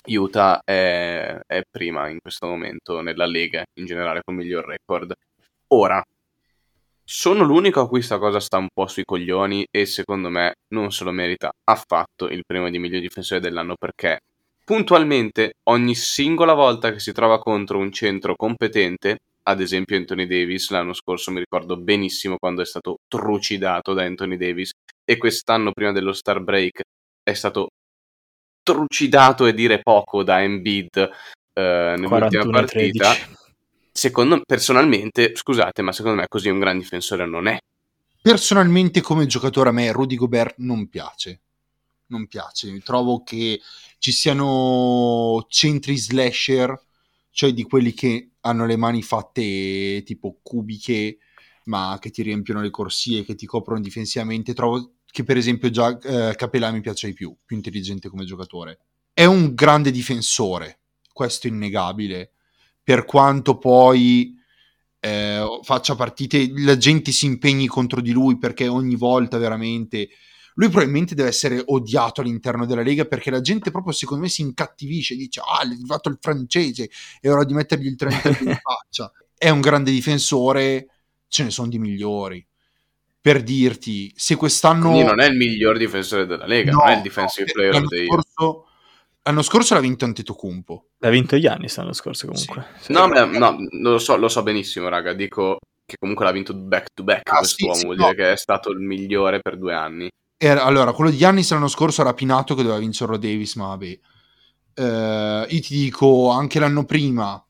[SPEAKER 4] Utah è, è prima in questo momento nella Lega in generale con miglior record. Ora, sono l'unico a cui sta cosa sta un po' sui coglioni e secondo me non se lo merita affatto il premio di miglior difensore dell'anno perché puntualmente ogni singola volta che si trova contro un centro competente, ad esempio Anthony Davis, l'anno scorso mi ricordo benissimo quando è stato trucidato da Anthony Davis e quest'anno prima dello Star Break è stato trucidato e dire poco da Embiid eh, nell'ultima
[SPEAKER 2] 41
[SPEAKER 4] partita.
[SPEAKER 2] 13.
[SPEAKER 4] Secondo personalmente, scusate, ma secondo me così un gran difensore non è.
[SPEAKER 3] Personalmente, come giocatore, a me Rudy Gobert non piace. Non piace. Trovo che ci siano centri slasher, cioè di quelli che hanno le mani fatte tipo cubiche, ma che ti riempiono le corsie, che ti coprono difensivamente. Trovo che, per esempio, già eh, Capella mi piace di più, più intelligente come giocatore. È un grande difensore, questo è innegabile. Per quanto poi eh, faccia partite, la gente si impegni contro di lui perché ogni volta veramente lui probabilmente deve essere odiato all'interno della Lega perché la gente proprio secondo me si incattivisce dice ah è arrivato il francese è ora di mettergli il 30 in faccia è un grande difensore ce ne sono di migliori per dirti se quest'anno
[SPEAKER 4] Quindi non è il miglior difensore della Lega,
[SPEAKER 3] No,
[SPEAKER 4] non è il defensive
[SPEAKER 3] no,
[SPEAKER 4] player year.
[SPEAKER 3] scorso, l'anno scorso l'ha vinto Antetokounmpo
[SPEAKER 2] L'ha vinto Giannis l'anno scorso comunque. Sì.
[SPEAKER 4] No, beh, no, lo so, lo so benissimo, raga. Dico che comunque l'ha vinto back to back
[SPEAKER 3] Ah,
[SPEAKER 4] quest'uomo,
[SPEAKER 3] sì, sì,
[SPEAKER 4] vuol
[SPEAKER 3] no.
[SPEAKER 4] dire che è stato il migliore per due anni.
[SPEAKER 3] Era- allora, quello di Giannis l'anno scorso era Pinato che doveva vincerlo Davis, ma vabbè. Eh, io ti dico, anche l'anno prima,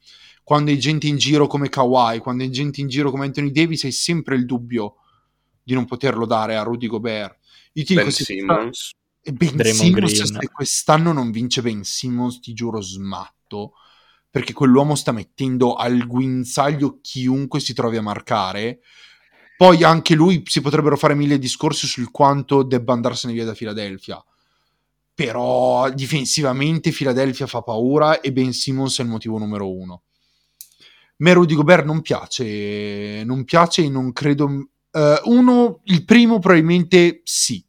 [SPEAKER 3] quando hai gente in giro come Kawhi, quando hai gente in giro come Anthony Davis, hai sempre il dubbio di non poterlo dare a Rudy Gobert. Io ti
[SPEAKER 4] Ben
[SPEAKER 3] dico, se
[SPEAKER 4] Simmons.
[SPEAKER 3] e Ben Simmons,
[SPEAKER 2] Green.
[SPEAKER 3] se quest'anno non vince Ben Simmons, ti giuro smatto, perché quell'uomo sta mettendo al guinzaglio chiunque si trovi a marcare. Poi anche lui si potrebbero fare mille discorsi sul quanto debba andarsene via da Philadelphia. Però difensivamente Philadelphia fa paura e Ben Simmons è il motivo numero uno. Me Rudy Gobert non piace, non piace e non credo... eh, uno, il primo probabilmente sì,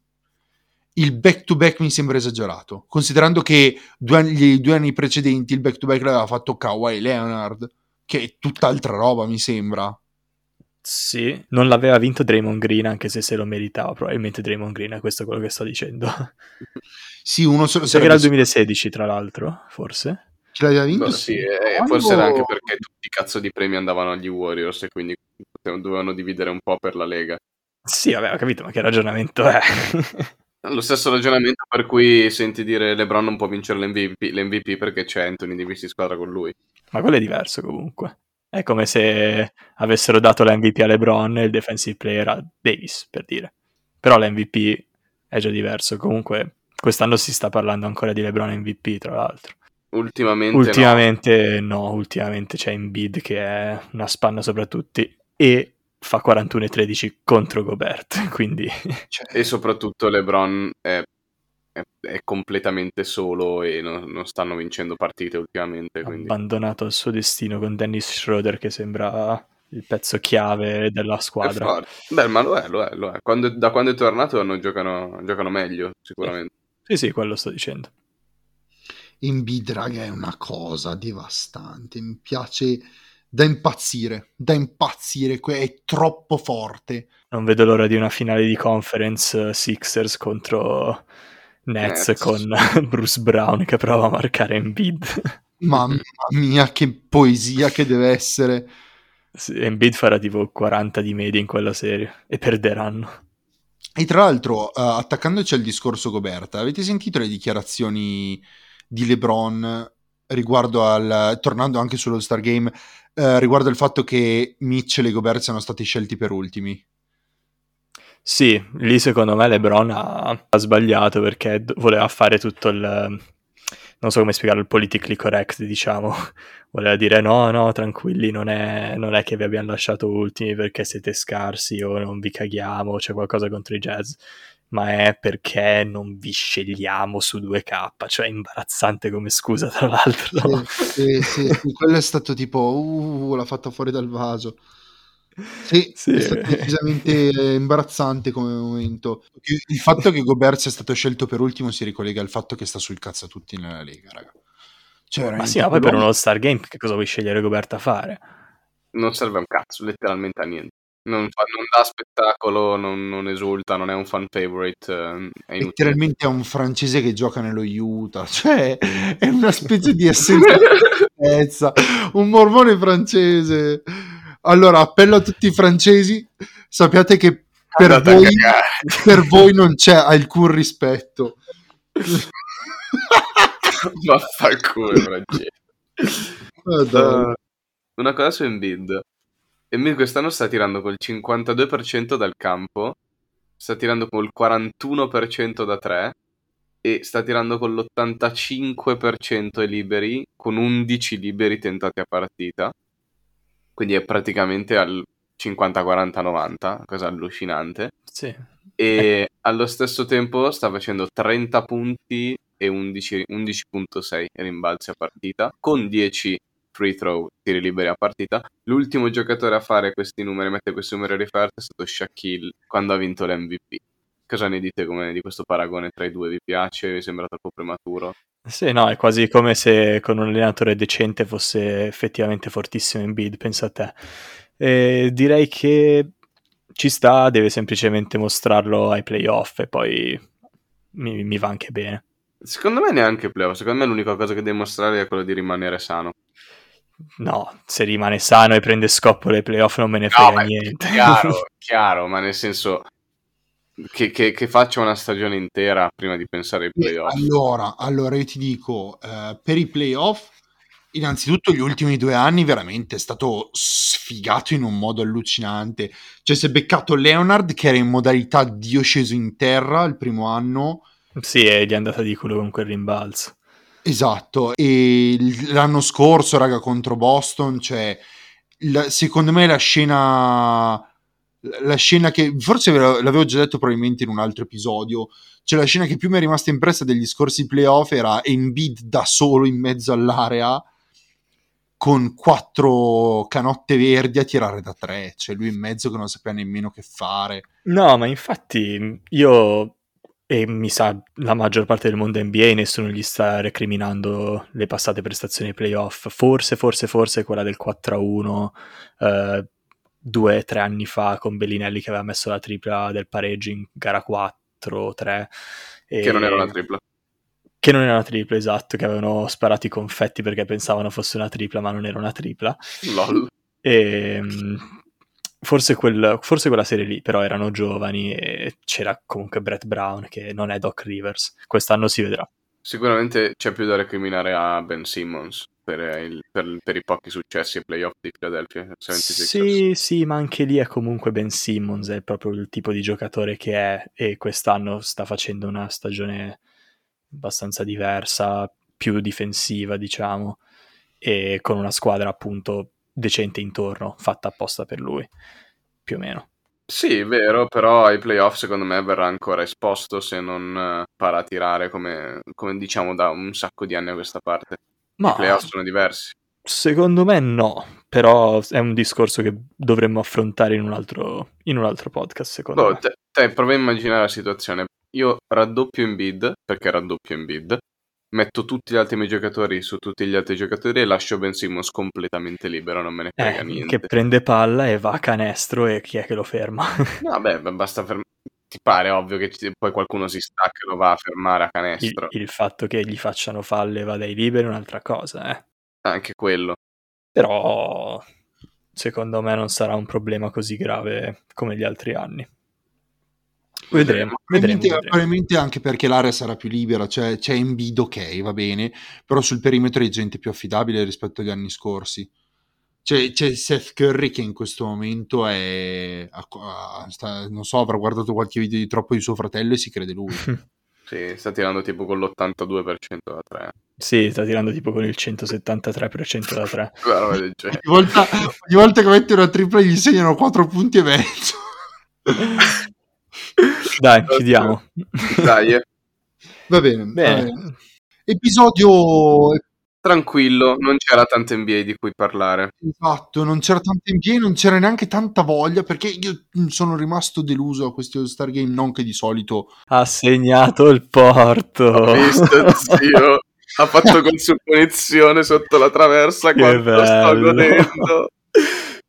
[SPEAKER 3] il back to back mi sembra esagerato, considerando che due anni, i due anni precedenti il back to back l'aveva fatto Kawhi Leonard, che è tutt'altra roba mi sembra.
[SPEAKER 2] Sì, non l'aveva vinto Draymond Green anche se se lo meritava, probabilmente Draymond Green, questo è quello che sto dicendo.
[SPEAKER 3] Sì, uno se lo
[SPEAKER 2] Sai che era il
[SPEAKER 3] sarebbe
[SPEAKER 2] 2016 tra l'altro, forse?
[SPEAKER 3] chi l'aveva vinto?
[SPEAKER 4] Boh, sì, e
[SPEAKER 3] Quando-
[SPEAKER 4] forse era anche perché tutti i cazzo di premi andavano agli Warriors e quindi dovevano dividere un po' per la Lega.
[SPEAKER 2] Sì, vabbè, ho capito, ma che ragionamento è?
[SPEAKER 4] Lo stesso ragionamento per cui senti dire LeBron non può vincere l'MVP, l'MVP perché c'è Anthony Davis in squadra con lui.
[SPEAKER 2] ma quello è diverso comunque. È come se avessero dato l'MVP a LeBron e il defensive player a Davis, per dire. Però l'MVP è già diverso. Comunque, quest'anno si sta parlando ancora di LeBron MVP, tra l'altro.
[SPEAKER 4] Ultimamente,
[SPEAKER 2] Ultimamente no. ultimamente c'è Embiid che è una spanna sopra tutti e fa 41 e 13 contro Gobert, quindi
[SPEAKER 3] Cioè,
[SPEAKER 4] no. E soprattutto LeBron è, è- è completamente solo e non, non stanno vincendo partite ultimamente. Quindi.
[SPEAKER 2] abbandonato al suo destino con Dennis Schroeder che sembra il pezzo chiave della squadra.
[SPEAKER 4] Beh, ma lo è, lo è, lo è. Quando- da quando è tornato non giocano, giocano meglio, sicuramente.
[SPEAKER 2] Sì, sì, quello sto dicendo.
[SPEAKER 3] Embiid, raga, è una cosa devastante. Mi piace da impazzire, da impazzire, è troppo forte.
[SPEAKER 2] Non vedo l'ora di una finale di conference eh, Sixers contro Nets,
[SPEAKER 4] Nets.
[SPEAKER 2] con Bruce Brown che prova a marcare Embiid.
[SPEAKER 3] Mamma mia, che poesia che deve essere.
[SPEAKER 2] Sì, Embiid farà tipo 40 di media in quella serie e perderanno.
[SPEAKER 3] E tra l'altro, uh, attaccandoci al discorso Goberta, avete sentito le dichiarazioni di LeBron riguardo al, tornando anche sullo Star Game, uh, riguardo al fatto che Mitchell e Gobert siano stati scelti per ultimi?
[SPEAKER 2] Sì, lì secondo me LeBron ha, ha sbagliato perché voleva fare tutto il non so come spiegarlo, il politically correct, diciamo. Voleva dire no, no, tranquilli, non è, non è che vi abbiamo lasciato ultimi perché siete scarsi o non vi caghiamo c'è qualcosa contro i jazz, ma è perché non vi scegliamo su 2K, cioè imbarazzante come scusa tra l'altro.
[SPEAKER 3] Sì, sì, sì, quello è stato tipo, uh, l'ha fatta fuori dal vaso. Sì, sì, è stato decisamente imbarazzante come momento. Il fatto che Gobert sia stato scelto per ultimo si ricollega al fatto che sta sul cazzo a tutti nella Lega, raga.
[SPEAKER 2] Cioè, ma sì, ma poi per uno Star Game che cosa vuoi scegliere Gobert a fare?
[SPEAKER 4] Non serve un cazzo, letteralmente a niente. Non, fa, non dà spettacolo, non, non, esulta, non è un fan favorite. Eh, è
[SPEAKER 3] letteralmente è un francese che gioca nello Utah, cioè è una specie di essenza, un mormone francese. Allora, appello a tutti i francesi, sappiate che per voi, per voi, non c'è alcun rispetto.
[SPEAKER 4] Vaffanculo, francese. Uh, una cosa su Embiid. Embiid quest'anno sta tirando col 52% dal campo, sta tirando col 41% da 3 e sta tirando con l'85% ai liberi, con 11 liberi tentati a partita quindi è praticamente al 50-40-90, cosa allucinante.
[SPEAKER 2] Sì.
[SPEAKER 4] E allo stesso tempo sta facendo 30 punti e 11, 11.6 rimbalzi a partita, con 10 free throw, tiri liberi a partita. L'ultimo giocatore a fare questi numeri, mettere questi numeri a riferta, è stato Shaquille quando ha vinto l'MVP. Cosa ne dite come, di questo paragone tra i due? Vi piace? Vi sembra troppo prematuro?
[SPEAKER 2] Sì, no, è quasi come se con un allenatore decente fosse effettivamente fortissimo in bid, pensa a te. E direi che ci sta, deve semplicemente mostrarlo ai playoff e poi mi, mi va anche bene.
[SPEAKER 4] Secondo me neanche playoff, secondo me l'unica cosa che deve mostrare è quello di rimanere sano.
[SPEAKER 2] No, se rimane sano e prende scoppole ai playoff non me ne frega no, niente.
[SPEAKER 4] Chiaro, chiaro, ma nel senso che, che, che, faccia una stagione intera prima di pensare ai playoff.
[SPEAKER 3] Allora, allora io ti dico, eh, per i playoff, innanzitutto gli ultimi due anni veramente è stato sfigato in un modo allucinante. Cioè si è beccato Leonard che era in modalità Dio sceso in terra il primo anno.
[SPEAKER 2] Sì, e gli è andata di culo con quel rimbalzo.
[SPEAKER 3] Esatto, e l'anno scorso, raga, contro Boston, cioè, la, secondo me la scena la scena che forse l'avevo già detto probabilmente in un altro episodio cioè la scena che più mi è rimasta impressa degli scorsi playoff era Embiid da solo in mezzo all'area con quattro canotte verdi a tirare da tre cioè lui in mezzo che non sapeva nemmeno che fare.
[SPEAKER 2] No ma infatti io e mi sa la maggior parte del mondo NBA nessuno gli sta recriminando le passate prestazioni playoff. Forse forse forse quella del 4-1 eh, due o tre anni fa con Bellinelli che aveva messo la tripla del pareggio in gara 4 3
[SPEAKER 4] e... che non era una tripla
[SPEAKER 2] che non era una tripla esatto che avevano sparato i confetti perché pensavano fosse una tripla ma non era una tripla
[SPEAKER 4] lol
[SPEAKER 2] e ehm, Forse, quel, forse, quella serie lì, però erano giovani e c'era comunque Brett Brown che non è Doc Rivers. Quest'anno si vedrà.
[SPEAKER 4] Sicuramente c'è più da recriminare a Ben Simmons per, il, per, per i pochi successi ai playoff di Philadelphia 76ers.
[SPEAKER 2] Sì, sì, ma anche lì è comunque Ben Simmons, è proprio il tipo di giocatore che è e quest'anno sta facendo una stagione abbastanza diversa, più difensiva, diciamo, e con una squadra appunto decente intorno, fatta apposta per lui, più o meno.
[SPEAKER 4] Sì, vero, però ai playoff secondo me verrà ancora esposto se non para a tirare come, come, diciamo da un sacco di anni a questa parte. Ma I playoff sono diversi.
[SPEAKER 2] Secondo me no, però è un discorso che dovremmo affrontare in un altro, in un altro podcast, secondo
[SPEAKER 4] boh,
[SPEAKER 2] me.
[SPEAKER 4] Te, te prova a immaginare la situazione. Io raddoppio in bid, perché raddoppio in bid, metto tutti gli altri miei giocatori su tutti gli altri giocatori e lascio Ben Simmons completamente libero, non me ne frega
[SPEAKER 2] eh,
[SPEAKER 4] niente.
[SPEAKER 2] Che prende palla e va a canestro e chi è che lo ferma?
[SPEAKER 4] Vabbè, basta fermare. Ti pare ovvio che ci... poi qualcuno si stacca e lo va a fermare a canestro.
[SPEAKER 2] Il, il fatto che gli facciano falle e vada ai liberi è un'altra cosa, eh.
[SPEAKER 4] Anche quello.
[SPEAKER 2] Però secondo me non sarà un problema così grave come gli altri anni. Vedremo, vedremo,
[SPEAKER 3] Probabilmente,
[SPEAKER 2] vedremo.
[SPEAKER 3] probabilmente anche perché l'area sarà più libera, cioè c'è Embiid ok, va bene, però sul perimetro è gente più affidabile rispetto agli anni scorsi. C'è, c'è Seth Curry che in questo momento è... a- a- sta- non so, avrà guardato qualche video di troppo di suo fratello e si crede lui.
[SPEAKER 4] Sì, sta tirando tipo con l'82% da 3.
[SPEAKER 2] Sì, sta tirando tipo con il 173% da 3.
[SPEAKER 4] Quella roba del genere.
[SPEAKER 3] Ogni volta, ogni volta che mette una tripla gli segnano 4 punti e mezzo.
[SPEAKER 2] Dai, chiudiamo.
[SPEAKER 4] Dai, eh.
[SPEAKER 3] Va bene.
[SPEAKER 2] Bene.
[SPEAKER 3] va bene. Episodio
[SPEAKER 4] tranquillo, non c'era tanta NBA di cui parlare.
[SPEAKER 3] esatto, non c'era tanta NBA, non c'era neanche tanta voglia perché io mm, sono rimasto deluso a questi All-Star Game, non che di solito
[SPEAKER 2] Ha segnato il porto.
[SPEAKER 4] Ho visto, zio. Ha fatto con su punizione sotto la traversa.
[SPEAKER 2] Che
[SPEAKER 4] Quanto sto
[SPEAKER 2] bello.
[SPEAKER 4] godendo.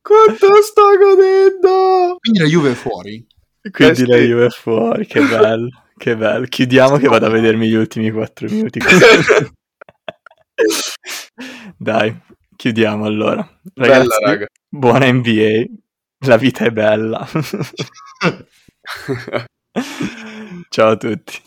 [SPEAKER 4] Quanto sto godendo.
[SPEAKER 3] Quindi la Juve è fuori.
[SPEAKER 2] Quindi
[SPEAKER 4] Eh,
[SPEAKER 2] la. Juve è fuori, che bello, che bello. Chiudiamo che vado a vedermi gli ultimi 4 minuti. Dai, chiudiamo allora.
[SPEAKER 4] Bella,
[SPEAKER 2] Ragazzi,
[SPEAKER 4] raga.
[SPEAKER 2] buona NBA. La vita è bella. Ciao a tutti.